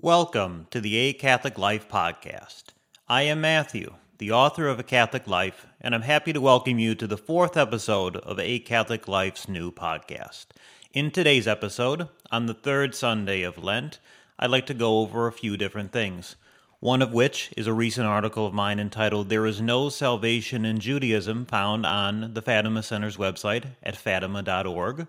Welcome to the A Catholic Life podcast. I am Matthew, the author of A Catholic Life, and I'm happy to welcome you to the fourth episode of A Catholic Life's new podcast. In today's episode, on the third Sunday of Lent, I'd like to go over a few different things. One of which is a recent article of mine entitled There is No Salvation in Judaism, found on the Fatima Center's website at fatima.org.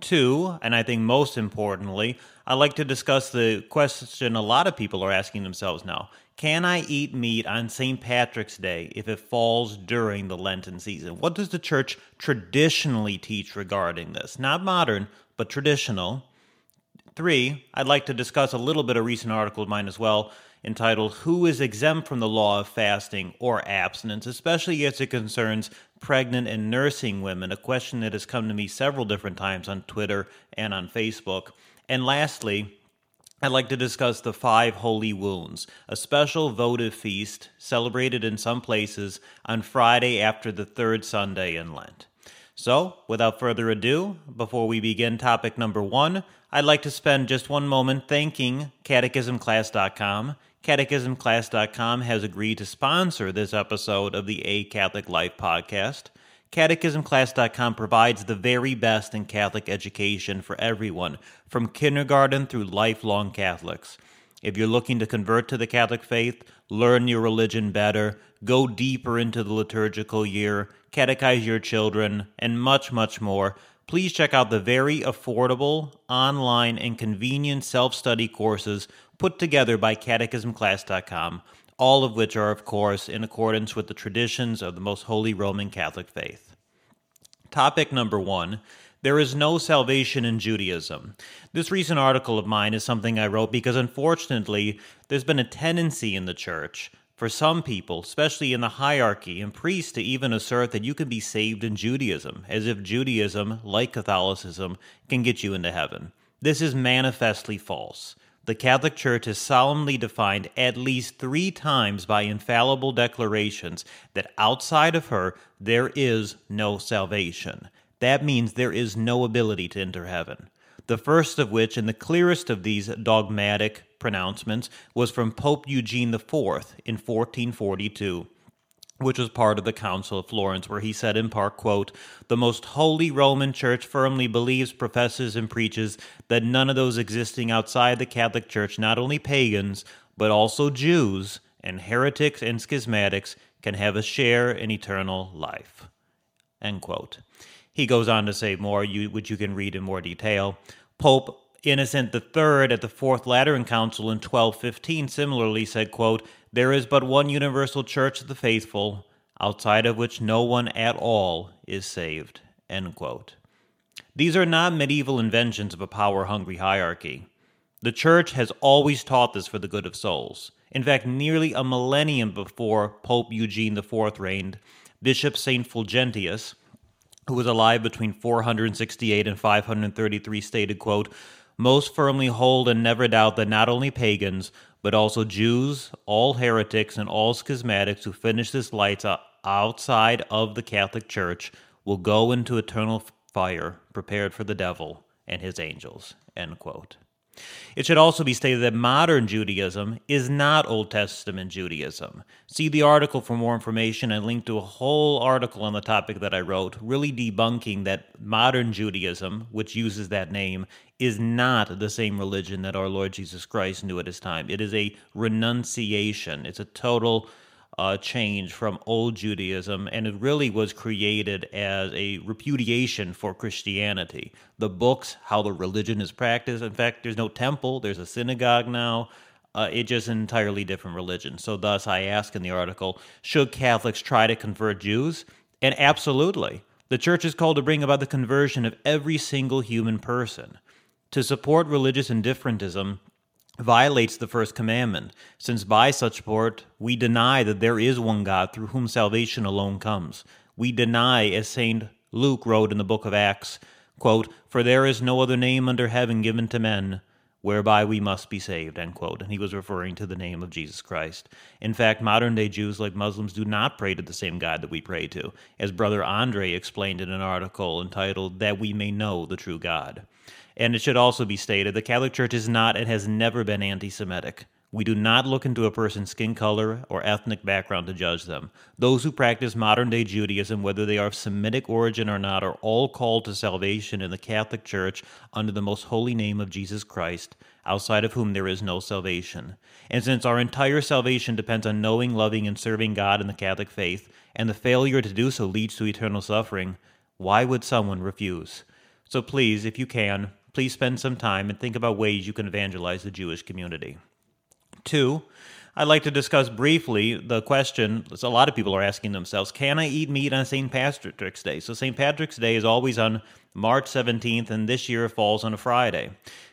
Two, and I think most importantly, I'd like to discuss the question a lot of people are asking themselves now Can I eat meat on St. Patrick's Day if it falls during the Lenten season? What does the church traditionally teach regarding this? Not modern, but traditional. Three, I'd like to discuss a little bit of a recent article of mine as well entitled Who is Exempt from the Law of Fasting or Abstinence, especially as it concerns pregnant and nursing women, a question that has come to me several different times on Twitter and on Facebook. And lastly, I'd like to discuss the Five Holy Wounds, a special votive feast celebrated in some places on Friday after the third Sunday in Lent. So, without further ado, before we begin topic number one, I'd like to spend just one moment thanking CatechismClass.com. CatechismClass.com has agreed to sponsor this episode of the A Catholic Life podcast. CatechismClass.com provides the very best in Catholic education for everyone, from kindergarten through lifelong Catholics. If you're looking to convert to the Catholic faith, learn your religion better, go deeper into the liturgical year, catechize your children, and much, much more, please check out the very affordable, online, and convenient self study courses put together by CatechismClass.com, all of which are, of course, in accordance with the traditions of the most holy Roman Catholic faith. Topic number one there is no salvation in Judaism. This recent article of mine is something I wrote because unfortunately there's been a tendency in the church for some people, especially in the hierarchy and priests, to even assert that you can be saved in Judaism, as if Judaism, like Catholicism, can get you into heaven. This is manifestly false. The Catholic Church has solemnly defined at least three times by infallible declarations that outside of her there is no salvation. That means there is no ability to enter heaven. The first of which, and the clearest of these dogmatic pronouncements, was from Pope Eugene IV in 1442 which was part of the Council of Florence, where he said in part, quote, The most holy Roman Church firmly believes, professes, and preaches that none of those existing outside the Catholic Church, not only pagans, but also Jews and heretics and schismatics, can have a share in eternal life. End quote. He goes on to say more, which you can read in more detail. Pope Innocent III at the Fourth Lateran Council in 1215 similarly said, quote, There is but one universal church of the faithful, outside of which no one at all is saved. End quote. These are not medieval inventions of a power hungry hierarchy. The church has always taught this for the good of souls. In fact, nearly a millennium before Pope Eugene IV reigned, Bishop St. Fulgentius, who was alive between 468 and 533, stated, quote, most firmly hold and never doubt that not only pagans, but also Jews, all heretics, and all schismatics who finish this life outside of the Catholic Church will go into eternal fire prepared for the devil and his angels. End quote. It should also be stated that modern Judaism is not Old Testament Judaism. See the article for more information and link to a whole article on the topic that I wrote, really debunking that modern Judaism, which uses that name, is not the same religion that our Lord Jesus Christ knew at his time. It is a renunciation, it's a total uh, change from old Judaism, and it really was created as a repudiation for Christianity. The books, how the religion is practiced. In fact, there's no temple, there's a synagogue now. Uh, it's just an entirely different religion. So, thus, I ask in the article should Catholics try to convert Jews? And absolutely. The church is called to bring about the conversion of every single human person. To support religious indifferentism violates the first commandment, since by such support we deny that there is one God through whom salvation alone comes. We deny, as St. Luke wrote in the book of Acts, quote, For there is no other name under heaven given to men whereby we must be saved, end quote. And he was referring to the name of Jesus Christ. In fact, modern day Jews, like Muslims, do not pray to the same God that we pray to, as Brother Andre explained in an article entitled, That We May Know the True God. And it should also be stated the Catholic Church is not and has never been anti Semitic. We do not look into a person's skin color or ethnic background to judge them. Those who practice modern day Judaism, whether they are of Semitic origin or not, are all called to salvation in the Catholic Church under the most holy name of Jesus Christ, outside of whom there is no salvation. And since our entire salvation depends on knowing, loving, and serving God in the Catholic faith, and the failure to do so leads to eternal suffering, why would someone refuse? So please, if you can, please spend some time and think about ways you can evangelize the Jewish community. Two, I'd like to discuss briefly the question a lot of people are asking themselves can I eat meat on St. Patrick's Day? So, St. Patrick's Day is always on March 17th, and this year it falls on a Friday.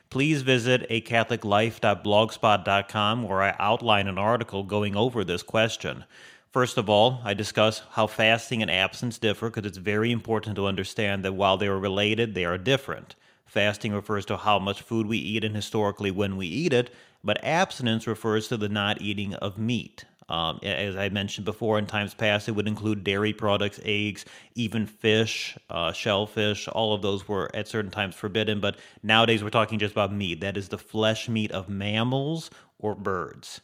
Please visit acatholiclife.blogspot.com where I outline an article going over this question. First of all, I discuss how fasting and abstinence differ because it's very important to understand that while they are related, they are different. Fasting refers to how much food we eat and historically when we eat it, but abstinence refers to the not eating of meat. Um, as I mentioned before, in times past, it would include dairy products, eggs, even fish, uh, shellfish. All of those were at certain times forbidden, but nowadays we're talking just about meat. That is the flesh meat of mammals or birds.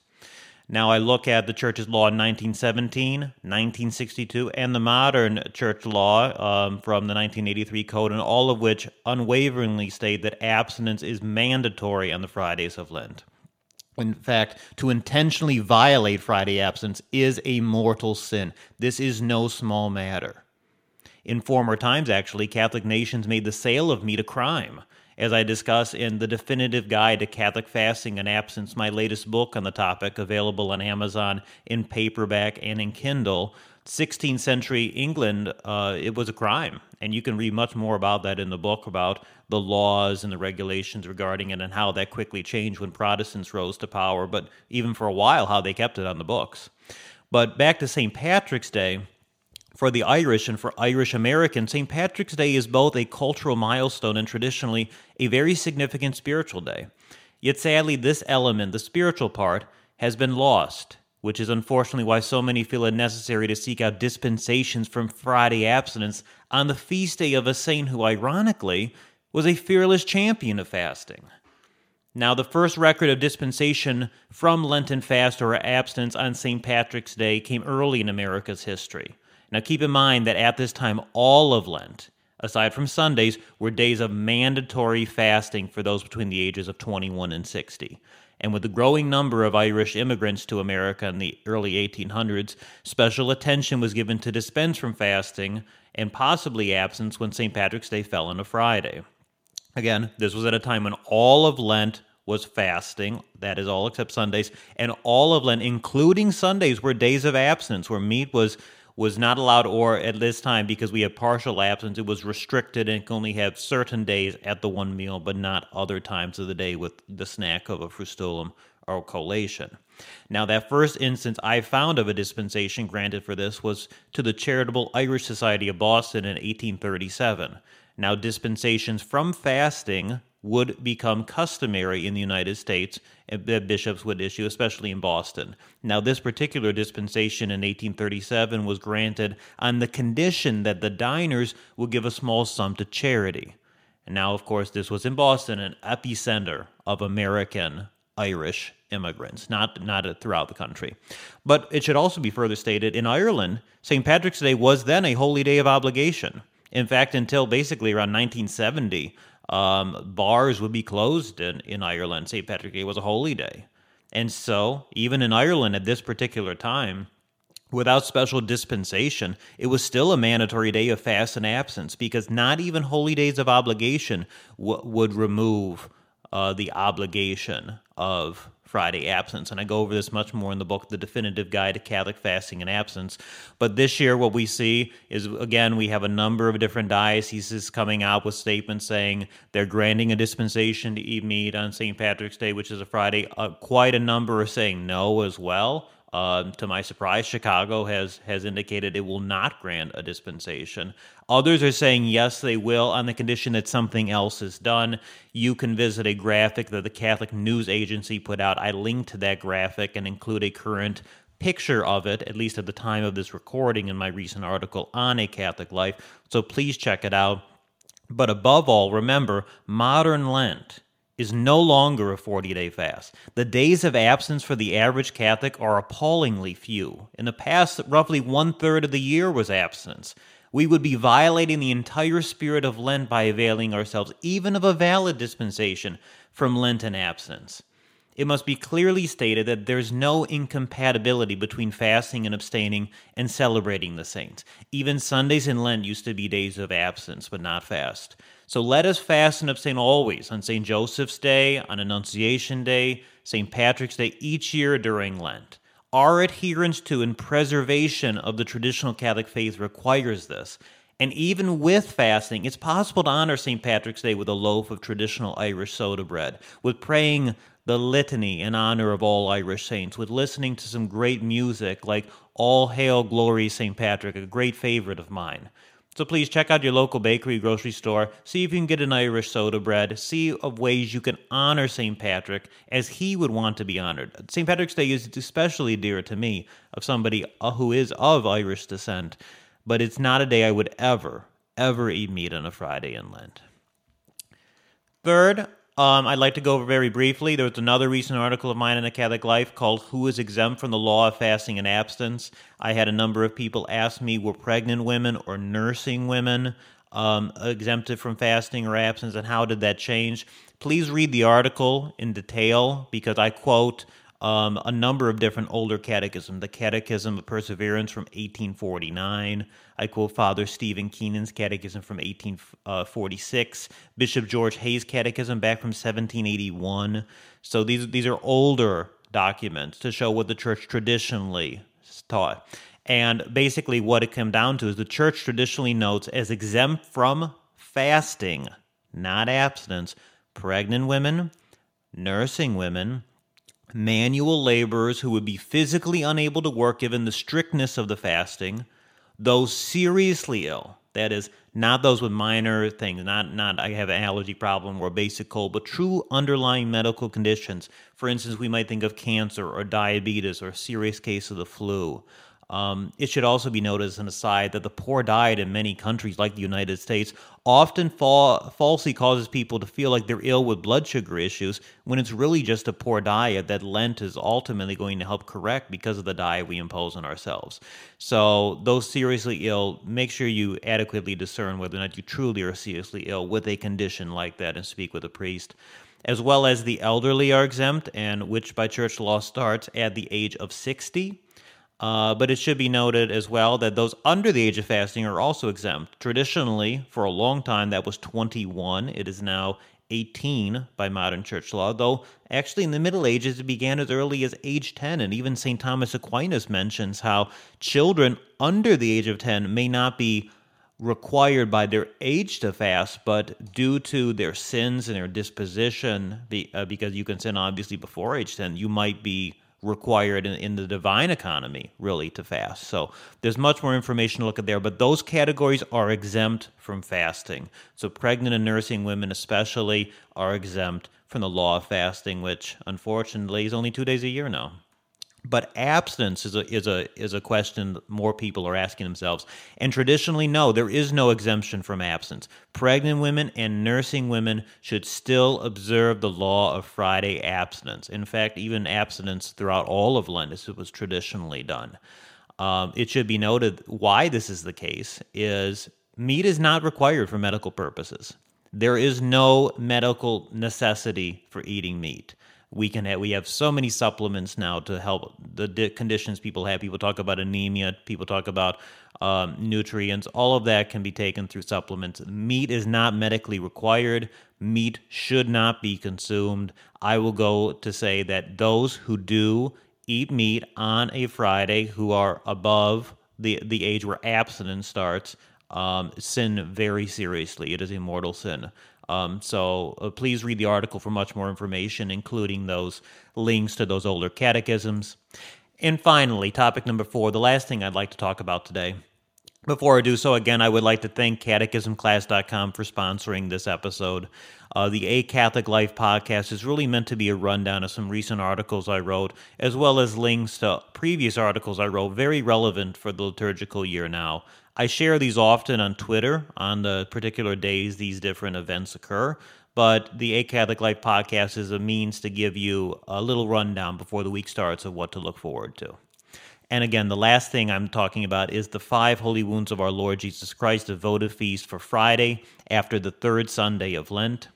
Now I look at the church's law in 1917, 1962, and the modern church law um, from the 1983 code, and all of which unwaveringly state that abstinence is mandatory on the Fridays of Lent. In fact, to intentionally violate Friday absence is a mortal sin. This is no small matter. In former times, actually, Catholic nations made the sale of meat a crime. As I discuss in The Definitive Guide to Catholic Fasting and Absence, my latest book on the topic, available on Amazon in paperback and in Kindle, 16th century England, uh, it was a crime. And you can read much more about that in the book about the laws and the regulations regarding it and how that quickly changed when Protestants rose to power, but even for a while, how they kept it on the books. But back to St. Patrick's Day, for the Irish and for Irish Americans, St. Patrick's Day is both a cultural milestone and traditionally a very significant spiritual day. Yet sadly, this element, the spiritual part, has been lost which is unfortunately why so many feel it necessary to seek out dispensations from Friday abstinence on the feast day of a saint who, ironically, was a fearless champion of fasting. Now, the first record of dispensation from Lenten fast or abstinence on St. Patrick's Day came early in America's history. Now, keep in mind that at this time, all of Lent, aside from Sundays, were days of mandatory fasting for those between the ages of 21 and 60 and with the growing number of Irish immigrants to America in the early 1800s, special attention was given to dispense from fasting and possibly absence when St. Patrick's Day fell on a Friday. Again, this was at a time when all of Lent was fasting, that is all except Sundays, and all of Lent, including Sundays, were days of absence where meat was was not allowed, or at this time, because we have partial absence, it was restricted and can only have certain days at the one meal, but not other times of the day with the snack of a frustulum or collation. Now, that first instance I found of a dispensation granted for this was to the Charitable Irish Society of Boston in 1837. Now, dispensations from fasting would become customary in the United States eh, that bishops would issue, especially in Boston. Now, this particular dispensation in 1837 was granted on the condition that the diners would give a small sum to charity. And now, of course, this was in Boston, an epicenter of American Irish immigrants, not not throughout the country. But it should also be further stated in Ireland, St. Patrick's Day was then a holy day of obligation. In fact, until basically around 1970, um, bars would be closed in, in Ireland. St. Patrick's Day was a holy day. And so, even in Ireland at this particular time, without special dispensation, it was still a mandatory day of fast and absence because not even holy days of obligation w- would remove uh, the obligation of Friday absence. And I go over this much more in the book, The Definitive Guide to Catholic Fasting and Absence. But this year, what we see is again, we have a number of different dioceses coming out with statements saying they're granting a dispensation to eat meat on St. Patrick's Day, which is a Friday. Uh, quite a number are saying no as well. Uh, to my surprise, Chicago has has indicated it will not grant a dispensation. Others are saying yes, they will, on the condition that something else is done. You can visit a graphic that the Catholic News Agency put out. I linked to that graphic and include a current picture of it, at least at the time of this recording, in my recent article on a Catholic life. So please check it out. But above all, remember, modern Lent is no longer a 40 day fast. The days of absence for the average Catholic are appallingly few. In the past, roughly one third of the year was absence. We would be violating the entire spirit of Lent by availing ourselves, even of a valid dispensation, from Lenten absence. It must be clearly stated that there's no incompatibility between fasting and abstaining and celebrating the saints. Even Sundays in Lent used to be days of absence, but not fast. So let us fast and abstain always on St. Joseph's Day, on Annunciation Day, St. Patrick's Day, each year during Lent. Our adherence to and preservation of the traditional Catholic faith requires this. And even with fasting, it's possible to honor St. Patrick's Day with a loaf of traditional Irish soda bread, with praying the litany in honor of all Irish saints, with listening to some great music like All Hail Glory St. Patrick, a great favorite of mine. So please check out your local bakery, grocery store, see if you can get an Irish soda bread, see of ways you can honor St. Patrick as he would want to be honored. St. Patrick's Day is especially dear to me, of somebody uh, who is of Irish descent, but it's not a day I would ever, ever eat meat on a Friday in Lent. Third, um, I'd like to go over very briefly. There was another recent article of mine in the Catholic Life called Who is Exempt from the Law of Fasting and Abstinence? I had a number of people ask me were pregnant women or nursing women um, exempted from fasting or abstinence, and how did that change? Please read the article in detail because I quote um, a number of different older catechisms. The Catechism of Perseverance from 1849. I quote Father Stephen Keenan's Catechism from 1846. Bishop George Hay's Catechism back from 1781. So these these are older documents to show what the church traditionally taught. And basically, what it came down to is the church traditionally notes as exempt from fasting, not abstinence, pregnant women, nursing women, manual laborers who would be physically unable to work given the strictness of the fasting, those seriously ill, that is, not those with minor things, not, not I have an allergy problem or a basic cold, but true underlying medical conditions. For instance, we might think of cancer or diabetes or a serious case of the flu. Um, it should also be noted as an aside that the poor diet in many countries like the United States often fa- falsely causes people to feel like they're ill with blood sugar issues when it's really just a poor diet that Lent is ultimately going to help correct because of the diet we impose on ourselves. So, those seriously ill, make sure you adequately discern whether or not you truly are seriously ill with a condition like that and speak with a priest as well as the elderly are exempt, and which by church law starts at the age of 60. Uh, but it should be noted as well that those under the age of fasting are also exempt. Traditionally, for a long time, that was 21. It is now 18 by modern church law, though actually in the Middle Ages it began as early as age 10. And even St. Thomas Aquinas mentions how children under the age of 10 may not be required by their age to fast, but due to their sins and their disposition, uh, because you can sin obviously before age 10, you might be required in, in, the divine economy, really, to fast. So there's much more information to look at there, but those categories are exempt from fasting. So pregnant and nursing women, especially, are exempt from the law of fasting, which unfortunately is only two days a year now. But abstinence is a is a is a question more people are asking themselves. And traditionally, no, there is no exemption from abstinence. Pregnant women and nursing women should still observe the law of Friday abstinence. In fact, even abstinence throughout all of Lent, as it was traditionally done. Um, it should be noted why this is the case is meat is not required for medical purposes. There is no medical necessity for eating meat we can have we have so many supplements now to help the conditions people have. People talk about anemia people talk about um, nutrients. All of that can be taken through supplements. Meat is not medically required. Meat should not be consumed. I will go to say that those who do eat meat on a friday who are above the the age where abstinence starts um, sin very seriously. It is a mortal sin um, so uh, please read the article for much more information, including those links to those older catechisms. And finally, topic number four, the last thing I'd like to talk about today. Before I do so, again, I would like to thank catechismclass.com for sponsoring this episode. Uh, the A Catholic Life podcast is really meant to be a rundown of some recent articles I wrote, as well as links to previous articles I wrote, very relevant for the liturgical year now. I share these often on Twitter on the particular days these different events occur, but the A Catholic Life podcast is a means to give you a little rundown before the week starts of what to look forward to. And again, the last thing I'm talking about is the five holy wounds of our Lord Jesus Christ, a votive feast for Friday after the third Sunday of Lent.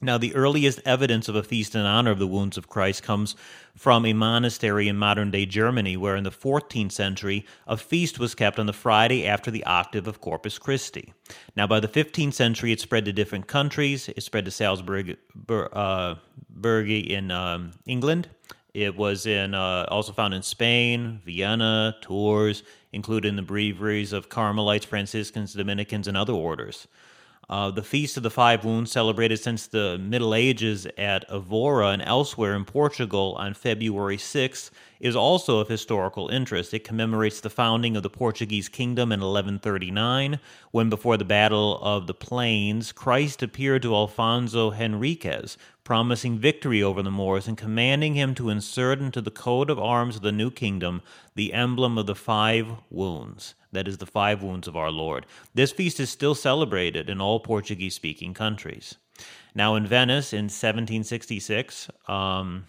Now, the earliest evidence of a feast in honor of the wounds of Christ comes from a monastery in modern day Germany, where in the 14th century a feast was kept on the Friday after the octave of Corpus Christi. Now, by the 15th century, it spread to different countries. It spread to Salisbury uh, in um, England. It was in uh, also found in Spain, Vienna, Tours, included in the breviaries of Carmelites, Franciscans, Dominicans, and other orders. Uh, the Feast of the Five Wounds, celebrated since the Middle Ages at Evora and elsewhere in Portugal on February 6th, is also of historical interest. It commemorates the founding of the Portuguese kingdom in 1139, when before the Battle of the Plains, Christ appeared to Alfonso Henriquez, promising victory over the Moors and commanding him to insert into the coat of arms of the new kingdom the emblem of the five wounds that is the five wounds of our Lord. This feast is still celebrated in all Portuguese speaking countries. Now, in Venice in 1766, um,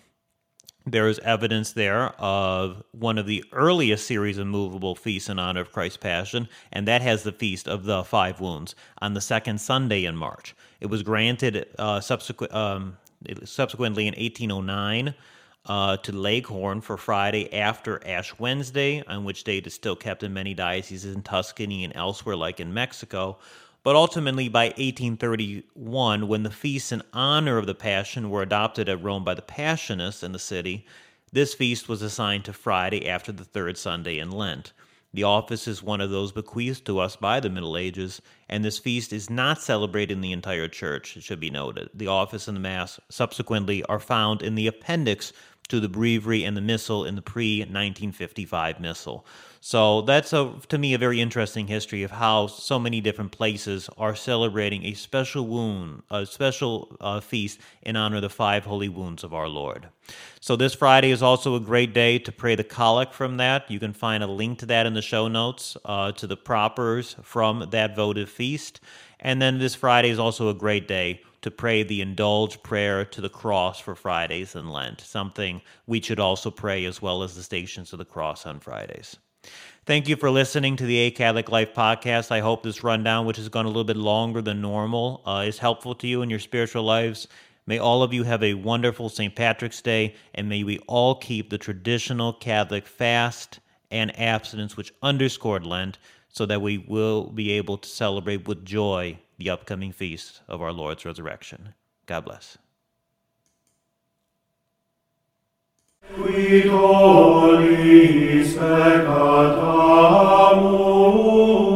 there is evidence there of one of the earliest series of movable feasts in honor of Christ's Passion, and that has the Feast of the Five Wounds on the second Sunday in March. It was granted uh, subsequent, um, subsequently in 1809 uh, to Leghorn for Friday after Ash Wednesday, on which date is still kept in many dioceses in Tuscany and elsewhere, like in Mexico. But ultimately, by 1831, when the feasts in honor of the Passion were adopted at Rome by the Passionists in the city, this feast was assigned to Friday after the third Sunday in Lent. The office is one of those bequeathed to us by the Middle Ages, and this feast is not celebrated in the entire church, it should be noted. The office and the Mass subsequently are found in the appendix to the breviary and the missal in the pre 1955 missal. So that's a, to me a very interesting history of how so many different places are celebrating a special wound, a special uh, feast in honor of the five holy wounds of our Lord. So this Friday is also a great day to pray the collect from that. You can find a link to that in the show notes uh, to the propers from that votive feast. And then this Friday is also a great day to pray the indulged prayer to the cross for Fridays in Lent, something we should also pray as well as the Stations of the Cross on Fridays. Thank you for listening to the A Catholic Life podcast. I hope this rundown, which has gone a little bit longer than normal, uh, is helpful to you in your spiritual lives. May all of you have a wonderful St. Patrick's Day, and may we all keep the traditional Catholic fast and abstinence, which underscored Lent, so that we will be able to celebrate with joy the upcoming feast of our Lord's resurrection. God bless. qui dolis peccata amor